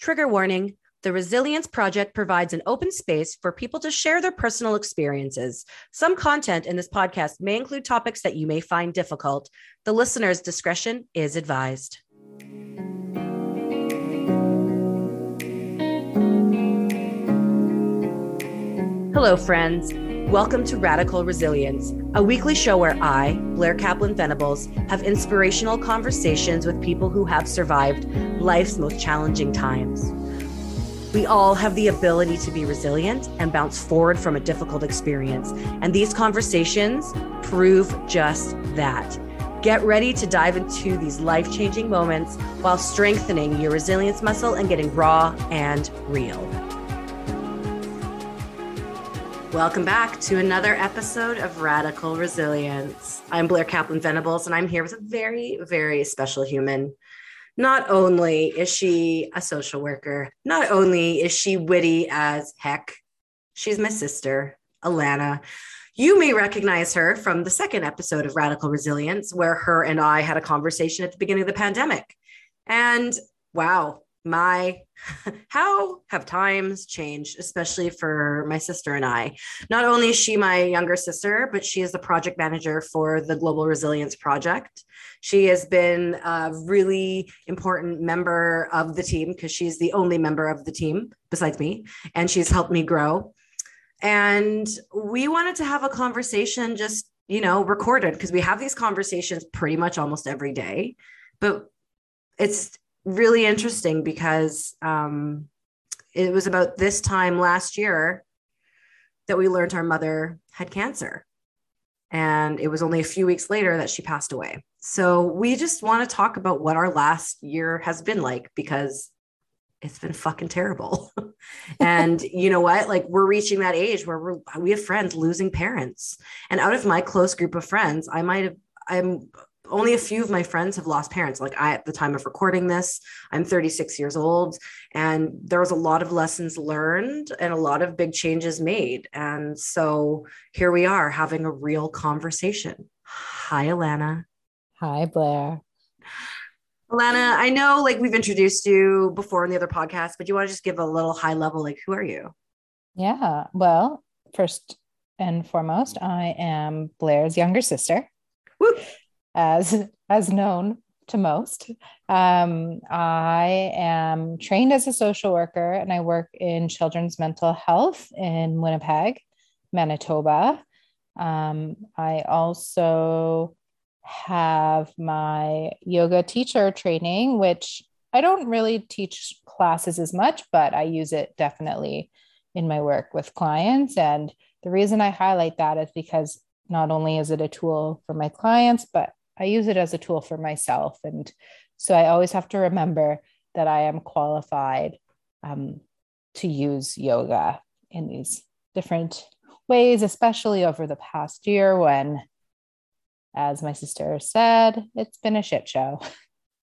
Trigger warning the Resilience Project provides an open space for people to share their personal experiences. Some content in this podcast may include topics that you may find difficult. The listener's discretion is advised. Hello, friends. Welcome to Radical Resilience, a weekly show where I, Blair Kaplan Venables, have inspirational conversations with people who have survived life's most challenging times. We all have the ability to be resilient and bounce forward from a difficult experience. And these conversations prove just that. Get ready to dive into these life changing moments while strengthening your resilience muscle and getting raw and real. Welcome back to another episode of Radical Resilience. I'm Blair Kaplan Venables, and I'm here with a very, very special human. Not only is she a social worker, not only is she witty as heck, she's my sister, Alana. You may recognize her from the second episode of Radical Resilience, where her and I had a conversation at the beginning of the pandemic. And wow, my how have times changed especially for my sister and i? Not only is she my younger sister but she is the project manager for the global resilience project. She has been a really important member of the team because she's the only member of the team besides me and she's helped me grow. And we wanted to have a conversation just you know recorded because we have these conversations pretty much almost every day but it's really interesting because um, it was about this time last year that we learned our mother had cancer. And it was only a few weeks later that she passed away. So we just want to talk about what our last year has been like because it's been fucking terrible. and you know what? Like we're reaching that age where we're we have friends losing parents. And out of my close group of friends, I might have I'm only a few of my friends have lost parents. Like I, at the time of recording this, I'm 36 years old, and there was a lot of lessons learned and a lot of big changes made. And so here we are having a real conversation. Hi, Alana. Hi, Blair. Alana, I know like we've introduced you before in the other podcast, but you want to just give a little high level, like who are you? Yeah. Well, first and foremost, I am Blair's younger sister. Woo as as known to most. Um, I am trained as a social worker and I work in children's mental health in Winnipeg, Manitoba. Um, I also have my yoga teacher training, which I don't really teach classes as much, but I use it definitely in my work with clients. And the reason I highlight that is because not only is it a tool for my clients, but I use it as a tool for myself. And so I always have to remember that I am qualified um, to use yoga in these different ways, especially over the past year when, as my sister said, it's been a shit show.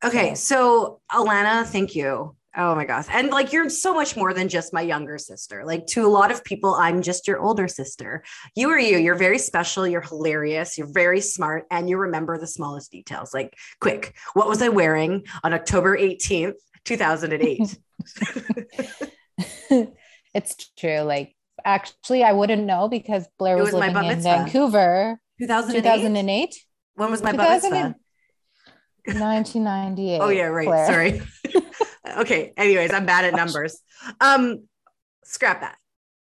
Okay. So, Alana, thank you Oh my gosh. And like you're so much more than just my younger sister. Like to a lot of people, I'm just your older sister. You are you. You're very special. You're hilarious. You're very smart. And you remember the smallest details. Like, quick, what was I wearing on October 18th, 2008? it's true. Like, actually, I wouldn't know because Blair was, was living in Vancouver. 2008? 2008. When was my 2000- 1998. Oh, yeah, right. Blair. Sorry. okay. Anyways, I'm bad at numbers. Um, scrap that.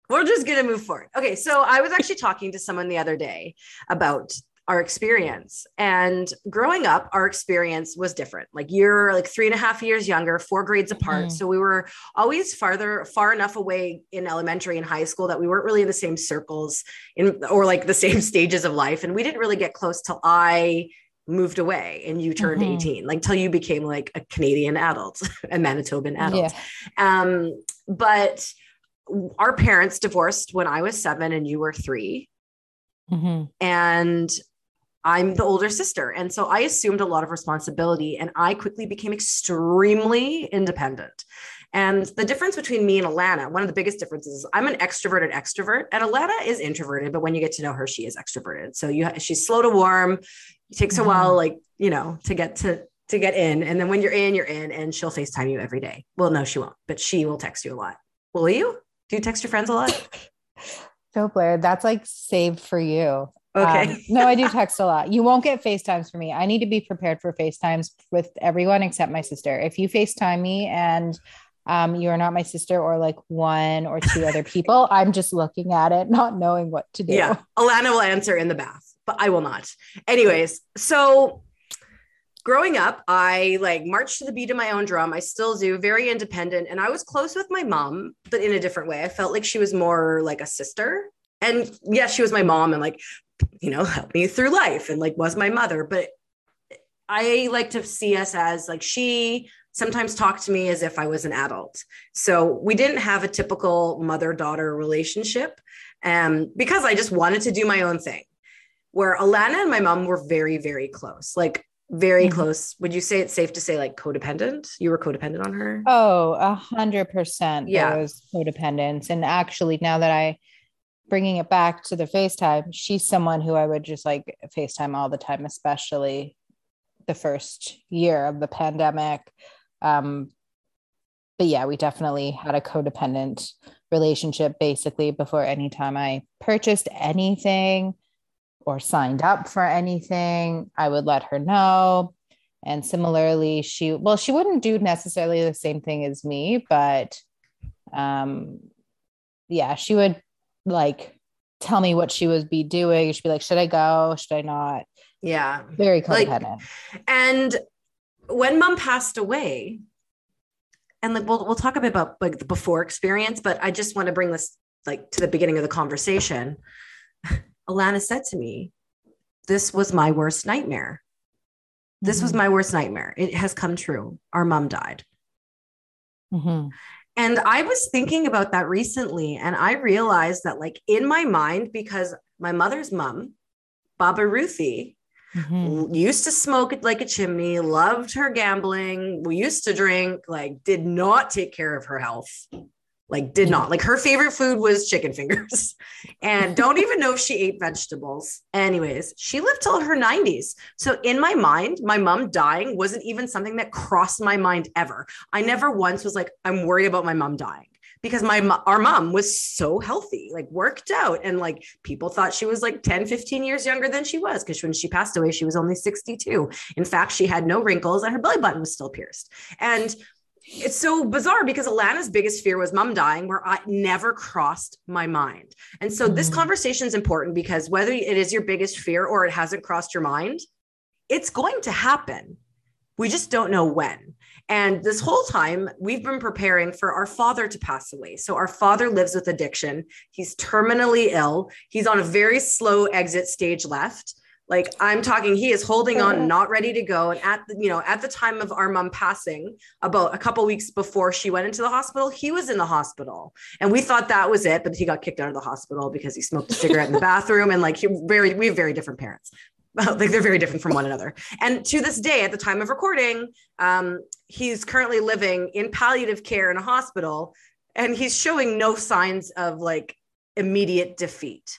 We're just gonna move forward. Okay, so I was actually talking to someone the other day about our experience and growing up our experience was different like you're like three and a half years younger four grades apart mm. so we were always farther far enough away in elementary and high school that we weren't really in the same circles in or like the same stages of life and we didn't really get close till i moved away and you turned mm-hmm. 18 like till you became like a canadian adult a manitoban adult yeah. um but our parents divorced when i was seven and you were 3 mm-hmm. and i'm the older sister and so i assumed a lot of responsibility and i quickly became extremely independent and the difference between me and Alana, one of the biggest differences is I'm an extroverted extrovert, and Alana is introverted. But when you get to know her, she is extroverted. So you, she's slow to warm. It takes mm-hmm. a while, like you know, to get to to get in. And then when you're in, you're in, and she'll FaceTime you every day. Well, no, she won't, but she will text you a lot. Will you? Do you text your friends a lot? So Blair, that's like saved for you. Okay. Um, no, I do text a lot. You won't get FaceTimes for me. I need to be prepared for FaceTimes with everyone except my sister. If you FaceTime me and um, you are not my sister or like one or two other people, I'm just looking at it, not knowing what to do. Yeah. Alana will answer in the bath, but I will not. Anyways, so growing up, I like marched to the beat of my own drum. I still do, very independent. And I was close with my mom, but in a different way. I felt like she was more like a sister. And yes, she was my mom and like, you know, helped me through life and like was my mother. But I like to see us as like she sometimes talked to me as if I was an adult. So we didn't have a typical mother daughter relationship um, because I just wanted to do my own thing. Where Alana and my mom were very, very close. Like very mm-hmm. close. Would you say it's safe to say like codependent? You were codependent on her? Oh, a hundred percent. Yeah. There was codependence. And actually now that I bringing it back to the FaceTime, she's someone who I would just like FaceTime all the time, especially the first year of the pandemic. Um, but yeah, we definitely had a codependent relationship basically before any time I purchased anything or signed up for anything, I would let her know. And similarly, she, well, she wouldn't do necessarily the same thing as me, but um, yeah, she would like tell me what she would be doing. She'd be like, should I go? Should I not? Yeah. Very codependent. Like, and when mom passed away, and like we'll we'll talk a bit about like the before experience, but I just want to bring this like to the beginning of the conversation. Alana said to me, This was my worst nightmare. This mm-hmm. was my worst nightmare. It has come true. Our mom died. Mm-hmm. And I was thinking about that recently, and I realized that, like, in my mind, because my mother's mom, Baba Ruthie, mm-hmm. used to smoke like a chimney, loved her gambling, we used to drink, like, did not take care of her health like did not. Like her favorite food was chicken fingers. And don't even know if she ate vegetables. Anyways she lived till her 90s so in my mind my mom dying wasn't even something that crossed my mind ever. I never once was like i'm worried about my mom dying. Because my our mom was so healthy like worked out. And like people thought she was like 10 15 years younger than she was. Because when she passed away she was only 62 in fact she had no wrinkles and her belly button was still pierced. And it's so bizarre because Alana's biggest fear was mom dying, where I never crossed my mind. And so mm-hmm. this conversation is important because whether it is your biggest fear or it hasn't crossed your mind, it's going to happen. We just don't know when. And this whole time, we've been preparing for our father to pass away. So, our father lives with addiction. He's terminally ill. He's on a very slow exit stage left like i'm talking he is holding on not ready to go. And at the you know at the time of our mom passing about a couple weeks before she went into the hospital he was in the hospital. And we thought that was it but he got kicked out of the hospital because he smoked a cigarette in the bathroom. And like he very we have very different parents. Like they're very different from one another. And to this day at the time of recording um, he's currently living in palliative care in a hospital and he's showing no signs of like immediate defeat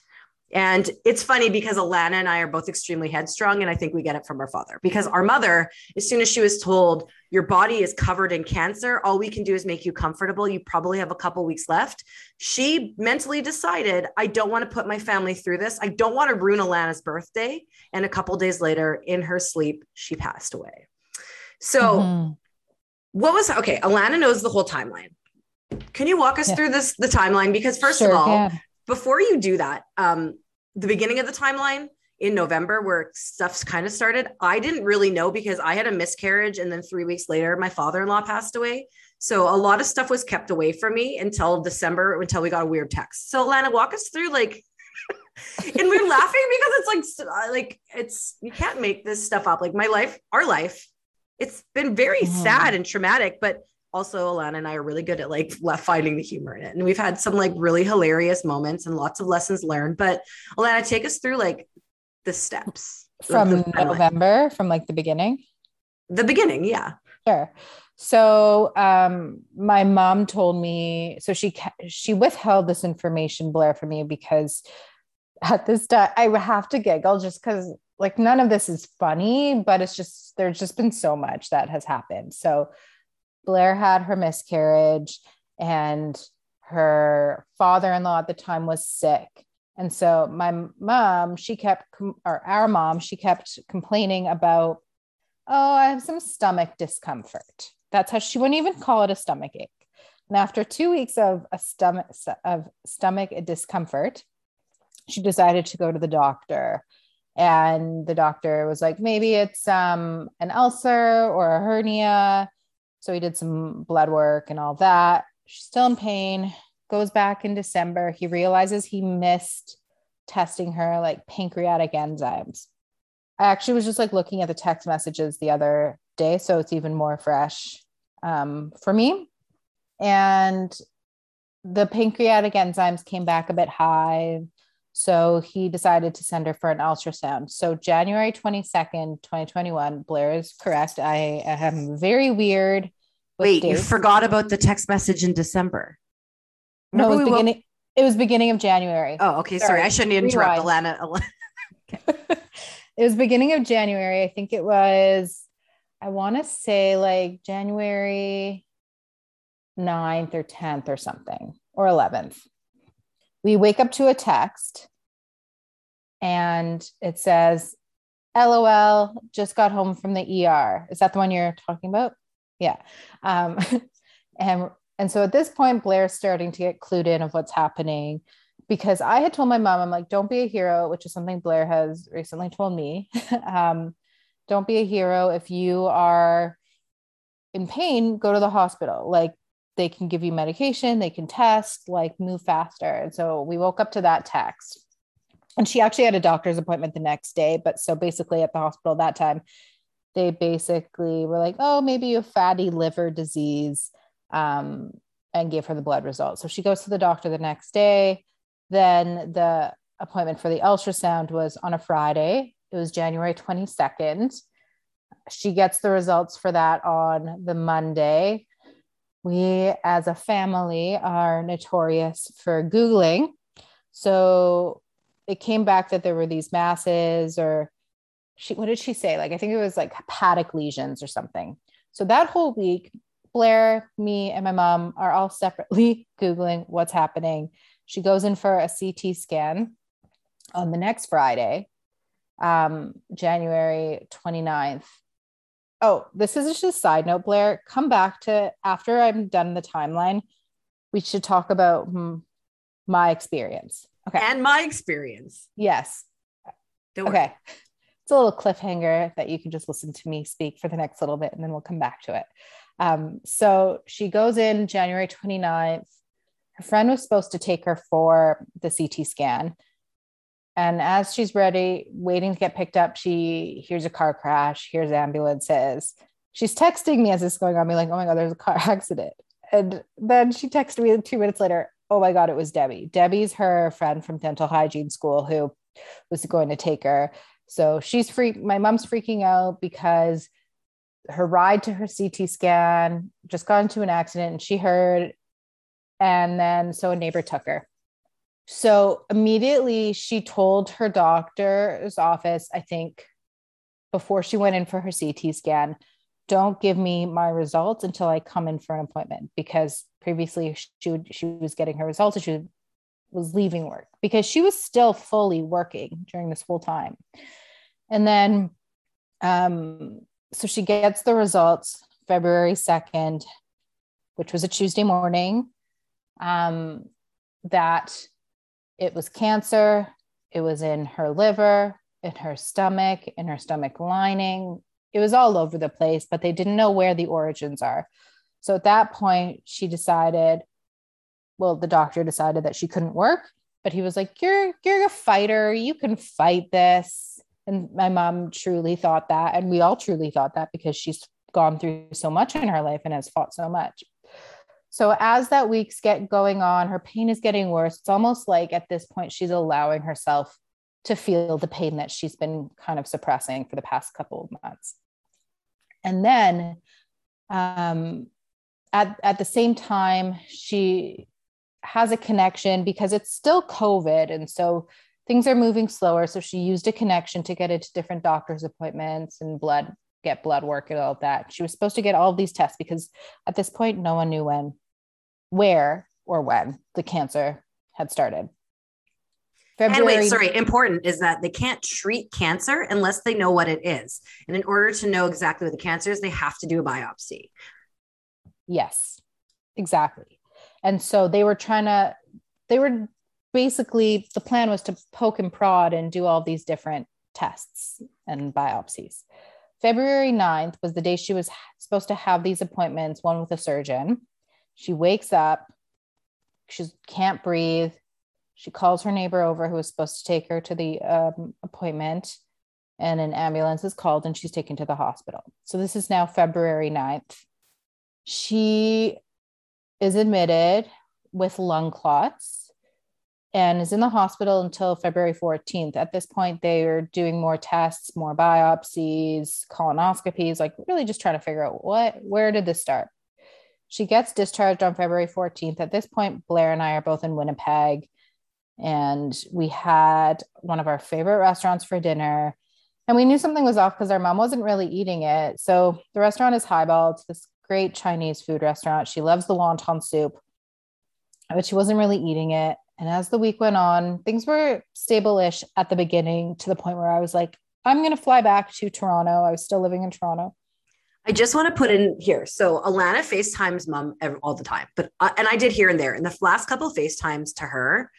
and it's funny because Alana and I are both extremely headstrong. And I think we get it from our father because our mother, as soon as she was told, your body is covered in cancer, all we can do is make you comfortable. You probably have a couple weeks left. She mentally decided, I don't want to put my family through this. I don't want to ruin Alana's birthday. And a couple days later, in her sleep, she passed away. So, mm-hmm. what was okay? Alana knows the whole timeline. Can you walk us yeah. through this the timeline? Because first sure, of all, yeah before you do that, um, the beginning of the timeline in November where stuff's kind of started, I didn't really know because I had a miscarriage and then three weeks later, my father-in-law passed away. So a lot of stuff was kept away from me until December, until we got a weird text. So Lana, walk us through like, and we're laughing because it's like, uh, like it's, you can't make this stuff up. Like my life, our life, it's been very mm-hmm. sad and traumatic, but also Alana and I are really good at like finding the humor in it. And we've had some like really hilarious moments and lots of lessons learned. But Alana, take us through like the steps from the November, from like the beginning. The beginning, yeah. Sure. So um, my mom told me so she she withheld this information Blair for me because at this time I would have to giggle just because like none of this is funny, but it's just there's just been so much that has happened. So Blair had her miscarriage and her father-in-law at the time was sick. And so my mom, she kept or our mom, she kept complaining about oh, I have some stomach discomfort. That's how she wouldn't even call it a stomach ache. And after 2 weeks of a stomach of stomach discomfort, she decided to go to the doctor and the doctor was like maybe it's um, an ulcer or a hernia so he did some blood work and all that she's still in pain goes back in december he realizes he missed testing her like pancreatic enzymes i actually was just like looking at the text messages the other day so it's even more fresh um, for me and the pancreatic enzymes came back a bit high so he decided to send her for an ultrasound. So January 22nd, 2021, Blair is correct. I am very weird. Wait, dates. you forgot about the text message in December. no, it was beginning. Will- it was beginning of January. Oh, okay. Sorry, Sorry I shouldn't interrupt Alana. it was beginning of January. I think it was, I want to say like January 9th or 10th or something, or 11th we wake up to a text and it says, LOL, just got home from the ER. Is that the one you're talking about? Yeah. Um, and and so at this point, Blair's starting to get clued in of what's happening because I had told my mom, I'm like, don't be a hero, which is something Blair has recently told me. um, don't be a hero. If you are in pain, go to the hospital. Like, they can give you medication, they can test, like move faster. And so we woke up to that text. And she actually had a doctor's appointment the next day. But so basically at the hospital that time, they basically were like, oh, maybe you have fatty liver disease um, and gave her the blood results. So she goes to the doctor the next day. Then the appointment for the ultrasound was on a Friday. It was January 22nd. She gets the results for that on the Monday we as a family are notorious for Googling. So it came back that there were these masses, or she, what did she say? Like, I think it was like hepatic lesions or something. So that whole week, Blair, me, and my mom are all separately Googling what's happening. She goes in for a CT scan on the next Friday, um, January 29th oh, this is just a side note, Blair. Come back to after I'm done the timeline. We should talk about hmm, my experience. Okay. And my experience. Yes. Don't okay. It's a little cliffhanger that you can just listen to me speak for the next little bit and then we'll come back to it. Um, so she goes in January 29th. Her friend was supposed to take her for the CT scan. And as she's ready, waiting to get picked up, she hears a car crash, hears ambulances. She's texting me as this is going on, me like, oh my God, there's a car accident. And then she texted me two minutes later, oh my God, it was Debbie. Debbie's her friend from dental hygiene school who was going to take her. So she's freak. My mom's freaking out because her ride to her CT scan just got into an accident and she heard. And then so a neighbor took her. So immediately she told her doctor's office, I think before she went in for her CT scan, don't give me my results until I come in for an appointment because previously she would, she was getting her results and she was leaving work because she was still fully working during this whole time. And then um so she gets the results February 2nd, which was a Tuesday morning. Um that it was cancer, it was in her liver, in her stomach, in her stomach lining. It was all over the place, but they didn't know where the origins are. So at that point, she decided, well, the doctor decided that she couldn't work, but he was like, You're you're a fighter, you can fight this. And my mom truly thought that. And we all truly thought that because she's gone through so much in her life and has fought so much. So as that week's get going on, her pain is getting worse. It's almost like at this point she's allowing herself to feel the pain that she's been kind of suppressing for the past couple of months. And then um, at, at the same time, she has a connection because it's still COVID. And so things are moving slower. So she used a connection to get into different doctor's appointments and blood, get blood work and all that. She was supposed to get all of these tests because at this point, no one knew when, where, or when the cancer had started. February. And wait, sorry, important is that they can't treat cancer unless they know what it is. And in order to know exactly what the cancer is, they have to do a biopsy. Yes, exactly. And so they were trying to, they were basically, the plan was to poke and prod and do all these different tests and biopsies. February 9th was the day she was supposed to have these appointments, one with a surgeon. She wakes up, she can't breathe, she calls her neighbor over who was supposed to take her to the um, appointment, and an ambulance is called and she's taken to the hospital. So this is now February 9th. She is admitted with lung clots and is in the hospital until February 14th. At this point, they are doing more tests, more biopsies, colonoscopies, like really just trying to figure out what, where did this start? She gets discharged on February 14th. At this point, Blair and I are both in Winnipeg and we had one of our favorite restaurants for dinner and we knew something was off because our mom wasn't really eating it so the restaurant is highball it's this great chinese food restaurant she loves the wonton soup but she wasn't really eating it and as the week went on things were stable-ish at the beginning to the point where i was like i'm going to fly back to toronto i was still living in toronto I just want to put in here. So Alana FaceTimes mom all the time, but uh, and I did here and there. In the last couple FaceTimes to her,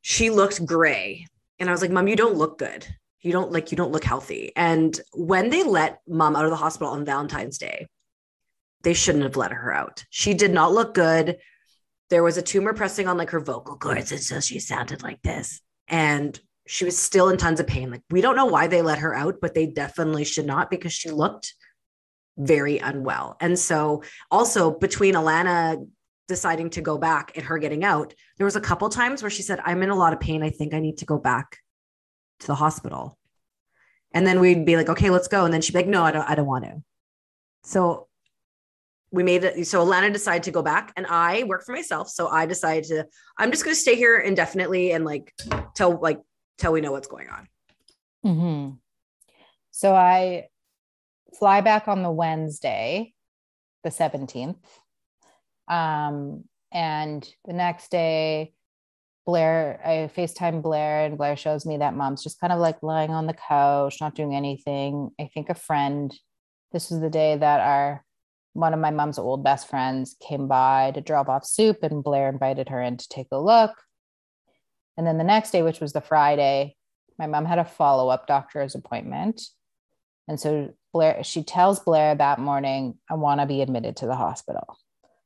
she looked gray. And I was like, Mom, you don't look good. You don't like, you don't look healthy. And when they let mom out of the hospital on Valentine's Day, they shouldn't have let her out. She did not look good. There was a tumor pressing on like her vocal cords. And so she sounded like this. And she was still in tons of pain. Like, we don't know why they let her out, but they definitely should not because she looked very unwell. And so, also between Alana deciding to go back and her getting out, there was a couple times where she said, I'm in a lot of pain. I think I need to go back to the hospital. And then we'd be like, okay, let's go. And then she'd be like, no, I don't, I don't want to. So we made it. So Alana decided to go back and I work for myself. So I decided to, I'm just going to stay here indefinitely and like, till like, till we know what's going on. Mm-hmm. So I fly back on the Wednesday, the 17th um, and the next day, Blair, I FaceTime Blair, and Blair shows me that mom's just kind of like lying on the couch, not doing anything. I think a friend, this was the day that our one of my mom's old best friends came by to drop off soup, and Blair invited her in to take a look. And then the next day, which was the Friday, my mom had a follow up doctor's appointment. And so Blair, she tells Blair that morning, I want to be admitted to the hospital.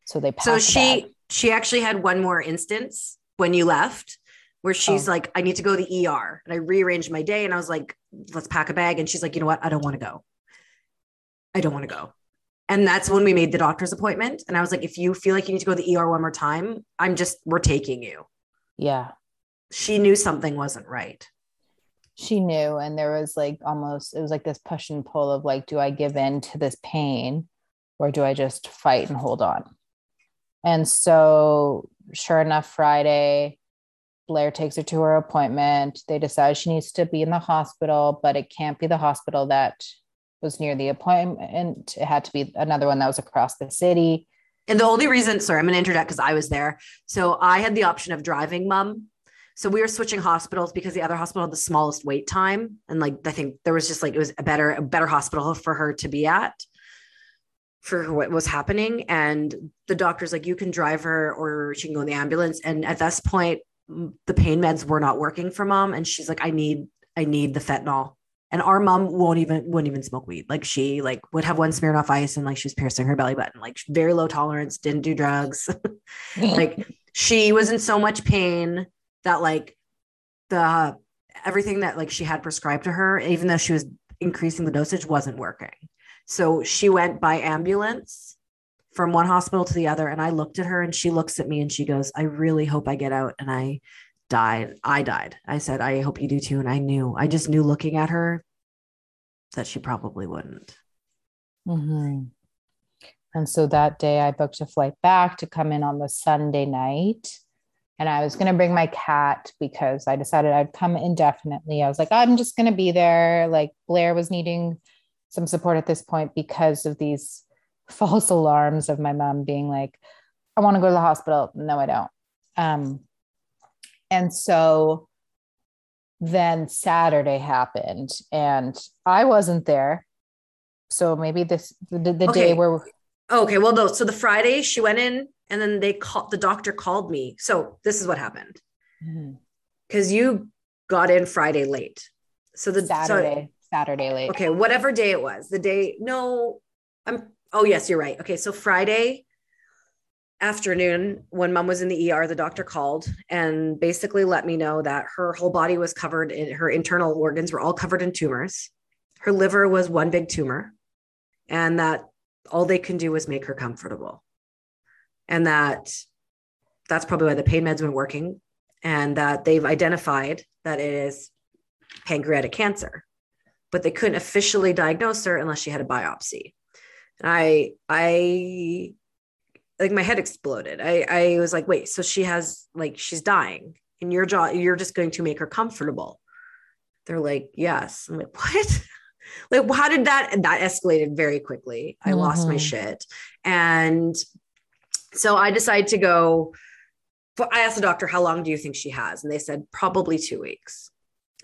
So they So she she actually had one more instance when you left where she's oh. like, I need to go to the ER. And I rearranged my day and I was like, let's pack a bag. And she's like, you know what? I don't want to go. I don't want to go. And that's when we made the doctor's appointment. And I was like, if you feel like you need to go to the ER one more time, I'm just, we're taking you. Yeah. She knew something wasn't right. She knew. And there was like almost, it was like this push and pull of like, do I give in to this pain or do I just fight and hold on? And so, sure enough, Friday, Blair takes her to her appointment. They decide she needs to be in the hospital, but it can't be the hospital that was near the appointment. It had to be another one that was across the city. And the only reason, sorry, I'm going to interject because I was there. So I had the option of driving mom. So we were switching hospitals because the other hospital had the smallest wait time. And like, I think there was just like, it was a better, a better hospital for her to be at for what was happening. And the doctor's like, you can drive her or she can go in the ambulance. And at this point, the pain meds were not working for mom. And she's like, I need, I need the fentanyl. And our mom won't even wouldn't even smoke weed. Like she like would have one Smirnoff Ice and like she was piercing her belly button. Like very low tolerance, didn't do drugs. like she was in so much pain that like the everything that like she had prescribed to her, even though she was increasing the dosage, wasn't working. So she went by ambulance from one hospital to the other. And I looked at her and she looks at me and she goes, I really hope I get out. And I died. I died. I said, I hope you do too. And I knew, I just knew looking at her that she probably wouldn't. Mm-hmm. And so that day I booked a flight back to come in on the Sunday night. and I was going to bring my cat because I decided I'd come indefinitely. I was like, I'm just going to be there. Like Blair was needing some support at this point because of these false alarms of my mom being like, I want to go to the hospital. No, I don't. Um, and so then Saturday happened and I wasn't there. So maybe this the, the okay. day where okay, well no, so the Friday she went in and then they called the doctor called me. So this is what happened. Because mm-hmm. you got in Friday late. So the Saturday, so, Saturday late. Okay, whatever day it was. The day, no, I'm oh yes, you're right. Okay, so Friday afternoon when mom was in the ER, the doctor called and basically let me know that her whole body was covered in her internal organs were all covered in tumors. Her liver was one big tumor, and that all they can do was make her comfortable. And that that's probably why the pain meds weren't working, and that they've identified that it is pancreatic cancer, but they couldn't officially diagnose her unless she had a biopsy. And I I like my head exploded. I I was like, wait, so she has like she's dying, and your jaw you're just going to make her comfortable. They're like, yes. I'm like, what? like, how did that that escalated very quickly? I mm-hmm. lost my mm-hmm. shit, and so I decided to go. I asked the doctor, how long do you think she has? And they said probably two weeks.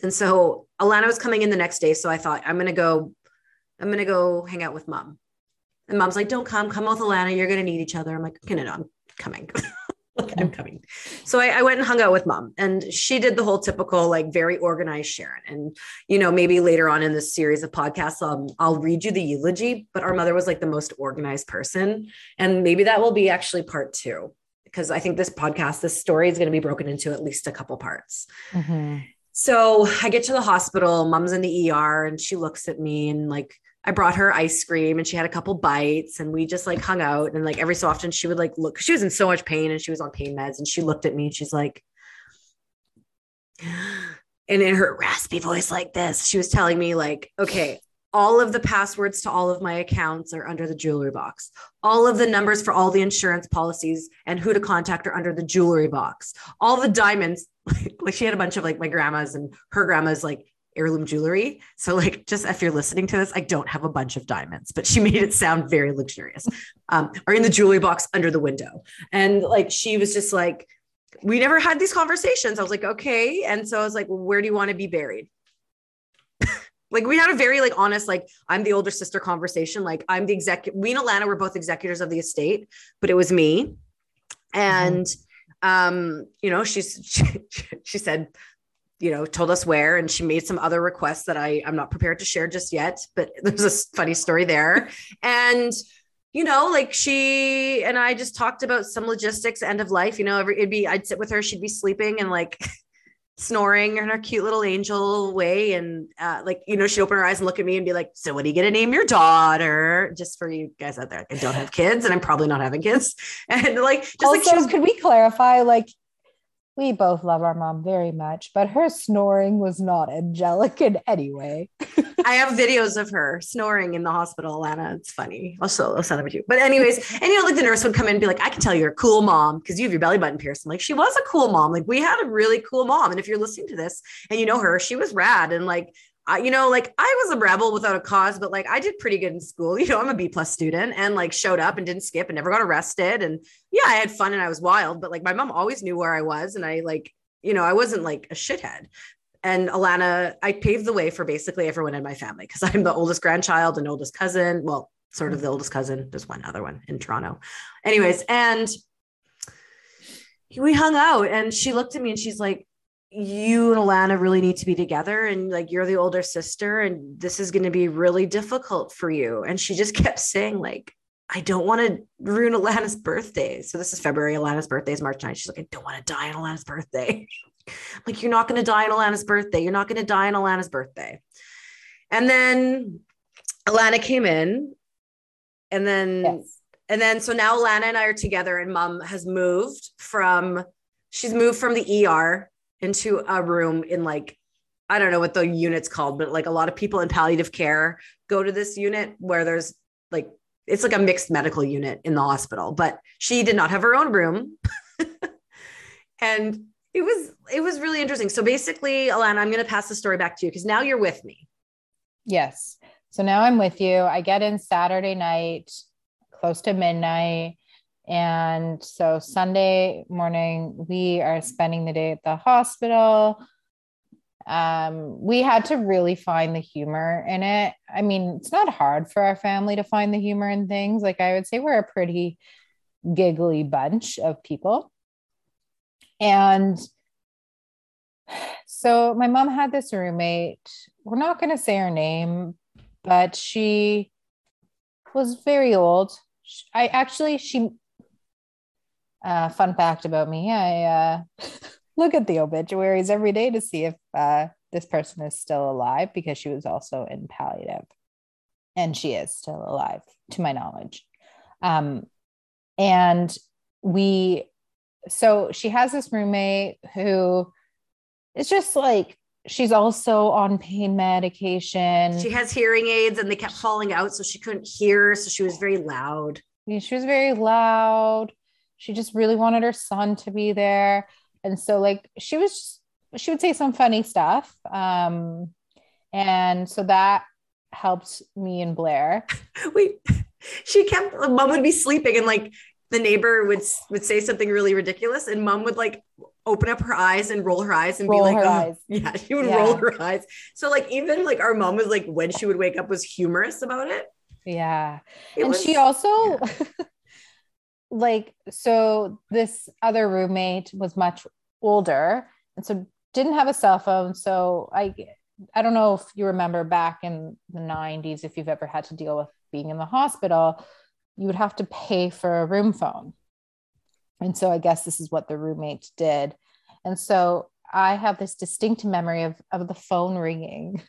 And so Alana was coming in the next day. So I thought, I'm going to go, I'm going to go hang out with mom. And mom's like, don't come, come with Alana. You're going to need each other. I'm like, okay, no, no, I'm coming. I'm coming. So I, I, went and hung out with mom and she did the whole typical, like very organized Sharon. And, you know, maybe later on in this series of podcasts, um, I'll read you the eulogy, but our mother was like the most organized person. And maybe that will be actually part two, because I think this podcast, this story is going to be broken into at least a couple parts. Mm-hmm. So I get to the hospital, mom's in the ER and she looks at me and like, I brought her ice cream and she had a couple bites and we just like hung out and like every so often she would like look she was in so much pain and she was on pain meds and she looked at me and she's like and in her raspy voice like this she was telling me like okay all of the passwords to all of my accounts are under the jewelry box. All of the numbers for all the insurance policies and who to contact are under the jewelry box. All the diamonds like she had a bunch of like my grandma's and her grandma's like heirloom jewelry. So, like, just if you're listening to this, I don't have a bunch of diamonds, but she made it sound very luxurious. Um, are in the jewelry box under the window. And like, she was just like, we never had these conversations. I was like, okay. And so I was like, well, where do you want to be buried? like we had a very like honest, like I'm the older sister conversation. Like I'm the executive. We and Alana were both executors of the estate, but it was me. And mm-hmm. um, you know, she's she, she said you know, told us where, and she made some other requests that I I'm not prepared to share just yet. But there's a funny story there, and you know, like she and I just talked about some logistics, end of life. You know, every it'd be I'd sit with her, she'd be sleeping and like snoring in her cute little angel way, and uh, like you know, she'd open her eyes and look at me and be like, "So, what are you gonna name your daughter?" Just for you guys out there, I don't have kids, and I'm probably not having kids, and like just also, like she was, could we clarify like we both love our mom very much, but her snoring was not angelic in any way. I have videos of her snoring in the hospital, Alana. It's funny. I'll, show, I'll send them to you. But anyways, and you know, like the nurse would come in and be like, I can tell you're a cool mom because you have your belly button pierced. I'm like, she was a cool mom. Like we had a really cool mom. And if you're listening to this and you know her, she was rad. And like I, you know, like I was a rebel without a cause, but like I did pretty good in school. You know, I'm a B plus student and like showed up and didn't skip and never got arrested. And yeah, I had fun and I was wild, but like my mom always knew where I was. And I like, you know, I wasn't like a shithead. And Alana, I paved the way for basically everyone in my family because I'm the oldest grandchild and oldest cousin. Well, sort of the oldest cousin. There's one other one in Toronto. Anyways, and we hung out and she looked at me and she's like, you and Alana really need to be together and like you're the older sister and this is going to be really difficult for you and she just kept saying like I don't want to ruin Alana's birthday. So this is February. Alana's birthday is March 9th. She's like, I don't want to die on Alana's birthday. like, you're not going to die on Alana's birthday. You're not going to die on Alana's birthday. And then Alana came in. And then, yes. and then, so now Alana and I are together, and mom has moved from, she's moved from the ER into a room in like I don't know what the unit's called, but like a lot of people in palliative care go to this unit where there's like it's like a mixed medical unit in the hospital, but she did not have her own room. and it was it was really interesting. So basically, Alana, I'm going to pass the story back to you because now you're with me. Yes. So now I'm with you. I get in Saturday night, close to midnight. And so Sunday morning, we are spending the day at the hospital. Um, we had to really find the humor in it. I mean, it's not hard for our family to find the humor in things. Like, I would say we're a pretty giggly bunch of people. And so my mom had this roommate. We're not going to say her name, but she was very old. I actually, she, uh, fun fact about me, I uh, look at the obituaries every day to see if uh, this person is still alive because she was also in palliative. And she is still alive, to my knowledge. Um, and we, so she has this roommate who is just like she's also on pain medication. She has hearing aids and they kept falling out, so she couldn't hear. So she was very loud. She was very loud. She just really wanted her son to be there. And so, like, she was, just, she would say some funny stuff. Um, and so that helped me and Blair. Wait, she kept, mom would be sleeping and like the neighbor would would say something really ridiculous and mom would like open up her eyes and roll her eyes and roll be like, oh. eyes. yeah, she would yeah. roll her eyes. So like even like our mom was like when she would wake up was humorous about it. Yeah. It and was, she also yeah. like so this other roommate was much older and so didn't have a cell phone. So I I don't know if you remember back in the 90s if you've ever had to deal with being in the hospital, you would have to pay for a room phone. And so I guess this is what the roommates did. And so I have this distinct memory of, of the phone ringing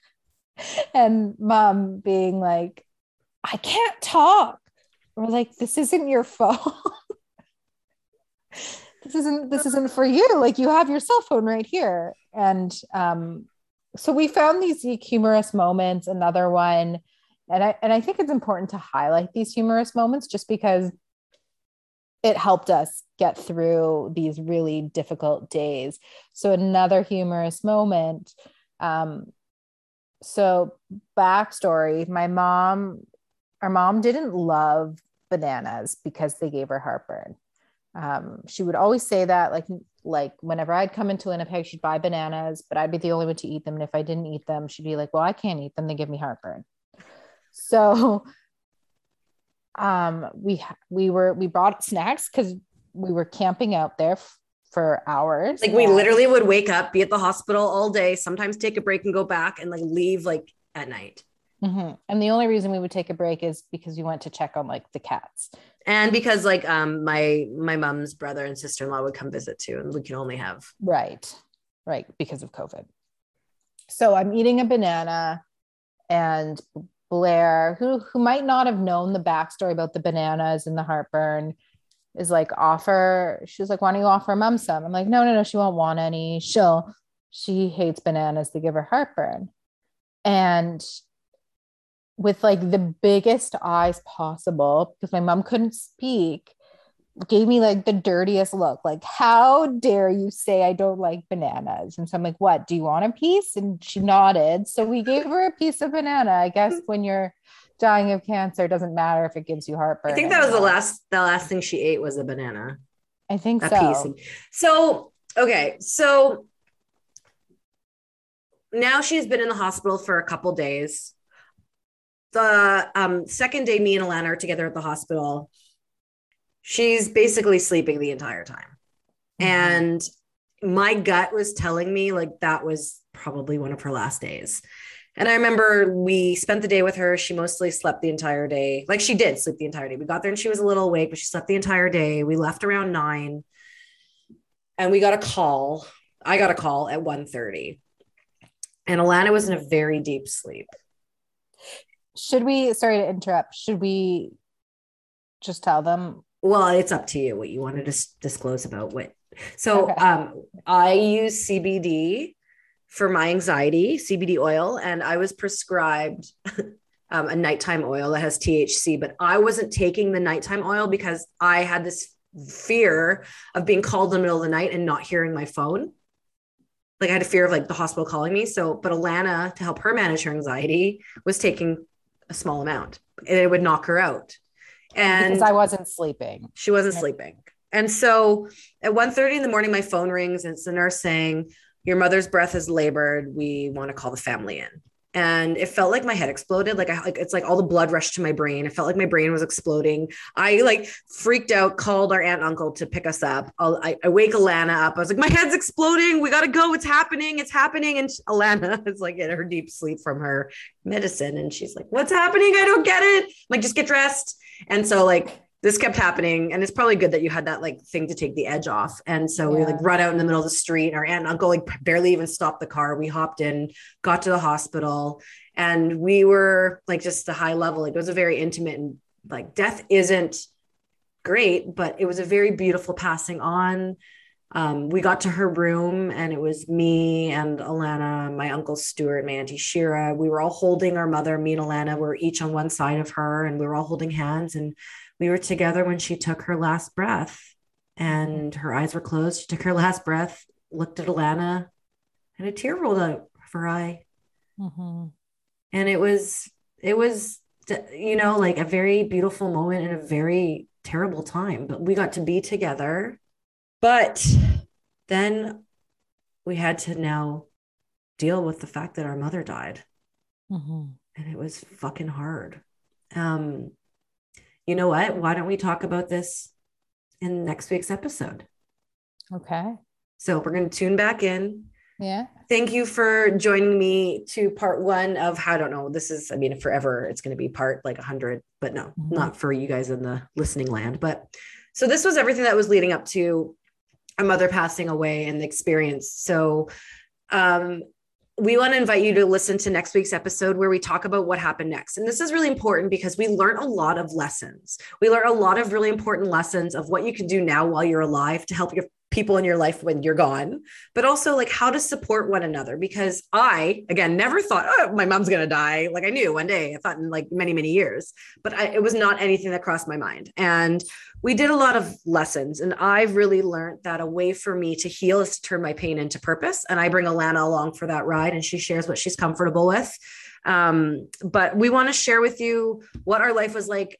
and mom being like, I can't talk. We're like, this isn't your phone. this isn't this isn't for you. Like you have your cell phone right here. And um, so we found these humorous moments. Another one, and I and I think it's important to highlight these humorous moments just because it helped us get through these really difficult days. So, another humorous moment. Um, so, backstory my mom, our mom didn't love bananas because they gave her heartburn. Um, she would always say that, like, like whenever I'd come into Winnipeg, she'd buy bananas, but I'd be the only one to eat them. And if I didn't eat them, she'd be like, "Well, I can't eat them; they give me heartburn." So um, we we were we brought snacks because we were camping out there f- for hours. Like we literally would wake up, be at the hospital all day, sometimes take a break and go back, and like leave like at night. Mm-hmm. And the only reason we would take a break is because we went to check on like the cats, and because like um my my mom's brother and sister in law would come visit too, and we can only have right, right because of COVID. So I'm eating a banana, and Blair, who who might not have known the backstory about the bananas and the heartburn, is like offer. She's like, "Why don't you offer mom some?" I'm like, "No, no, no. She won't want any. She'll. She hates bananas. They give her heartburn." And with like the biggest eyes possible, because my mom couldn't speak, gave me like the dirtiest look like how dare you say i don't like bananas? And so i'm like what do you want a piece? And she nodded. So we gave her a piece of banana. I guess when you're dying of cancer it doesn't matter if it gives you heartburn i think that was the last the last thing she ate was a banana. I think a so. piece. so okay so now she's been in the hospital for a couple days the um, second day me and alana are together at the hospital she's basically sleeping the entire time. Mm-hmm. And my gut was telling me like that was probably one of her last days. And I remember we spent the day with her. She mostly slept the entire day. Like she did sleep the entire day. We got there and she was a little awake, but she slept the entire day. We left around nine and we got a call. I got a call at 1.30 and Alana was in a very deep sleep. Should we, sorry to interrupt, should we just tell them well it's up to you what you want to dis- disclose about what so okay. um i use cbd for my anxiety cbd oil and i was prescribed um, a nighttime oil that has thc but i wasn't taking the nighttime oil because i had this fear of being called in the middle of the night and not hearing my phone. Like I had a fear of like the hospital calling me. So, but Alana, to help her manage her anxiety, was taking a small amount and it would knock her out. And because I wasn't sleeping. She wasn't sleeping. And so at 1 30 in the morning, my phone rings and it's the nurse saying, Your mother's breath is labored. We want to call the family in and it felt like my head exploded. Like i like it's like all the blood rushed to my brain. It felt like my brain was exploding. I like freaked out called our aunt and uncle to pick us up. I'll, I, I wake alana up. I was like my head's exploding. We gotta go. It's happening. It's happening. And alana is like in her deep sleep from her medicine. And she's like what's happening? I don't get it. I'm like just get dressed. And so like this kept happening and it's probably good that you had that like thing to take the edge off and so yeah. we like run out in the middle of the street our aunt and uncle like barely even stopped the car we hopped in got to the hospital and we were like just a high level like it was a very intimate and like death isn't great but it was a very beautiful passing on um, we got to her room and it was me and Alana, my uncle Stuart, my auntie Shira. We were all holding our mother, me and Alana, we were each on one side of her and we were all holding hands. And we were together when she took her last breath and her eyes were closed. She took her last breath, looked at Alana, and a tear rolled out of her eye. Mm-hmm. And it was, it was, you know, like a very beautiful moment in a very terrible time. But we got to be together. But then we had to now deal with the fact that our mother died. Mm-hmm. And it was fucking hard. Um, you know what? Why don't we talk about this in next week's episode? Okay. So we're going to tune back in. Yeah. Thank you for joining me to part one of I don't know. This is, I mean, forever it's going to be part like 100, but no, mm-hmm. not for you guys in the listening land. But so this was everything that was leading up to a mother passing away and the experience. So um, we want to invite you to listen to next week's episode where we talk about what happened next. And this is really important because we learn a lot of lessons. We learn a lot of really important lessons of what you can do now while you're alive to help your people in your life when you're gone, but also like how to support one another. Because I, again, never thought, oh, my mom's going to die. Like I knew one day, I thought in like many, many years, but I, it was not anything that crossed my mind. And we did a lot of lessons. And I've really learned that a way for me to heal is to turn my pain into purpose. And I bring Alana along for that ride and she shares what she's comfortable with. Um, but we want to share with you what our life was like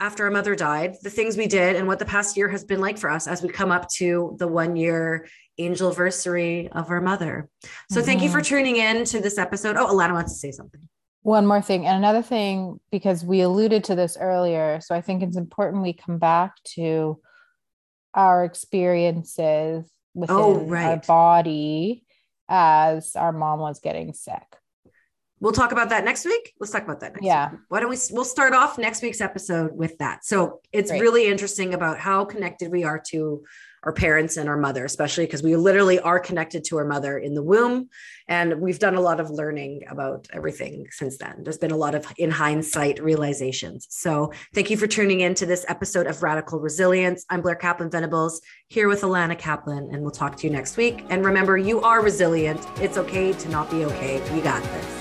after our mother died, the things we did, and what the past year has been like for us as we come up to the one year angel anniversary of our mother. So mm-hmm. thank you for tuning in to this episode. Oh, Alana wants to say something. One more thing, and another thing, because we alluded to this earlier. So I think it's important we come back to our experiences oh, within oh, right. our body as our mom was getting sick we'll talk about that next week. Let's talk about that next yeah. Week. Why don't we we'll start off next week's episode with that. So it's Great. really interesting about how connected we are to our parents and our mother, especially because we literally are connected to our mother in the womb. And we've done a lot of learning about everything since then. There's been a lot of, in hindsight, realizations. So thank you for tuning in to this episode of Radical Resilience. I'm Blair Kaplan Venables here with Alana Kaplan, and we'll talk to you next week. And remember, you are resilient. It's okay to not be okay. You got this.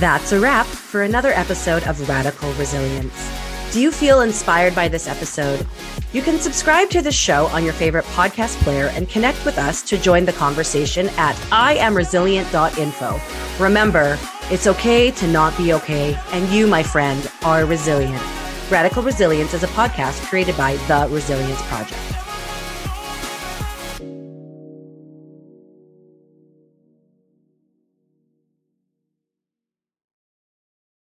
That's a wrap for another episode of Radical Resilience. Do you feel inspired by this episode? You can subscribe to the show on your favorite podcast player and connect with us to join the conversation at iamresilient.info. Remember, it's okay to not be okay, and you, my friend, are resilient. Radical Resilience is a podcast created by The Resilience Project.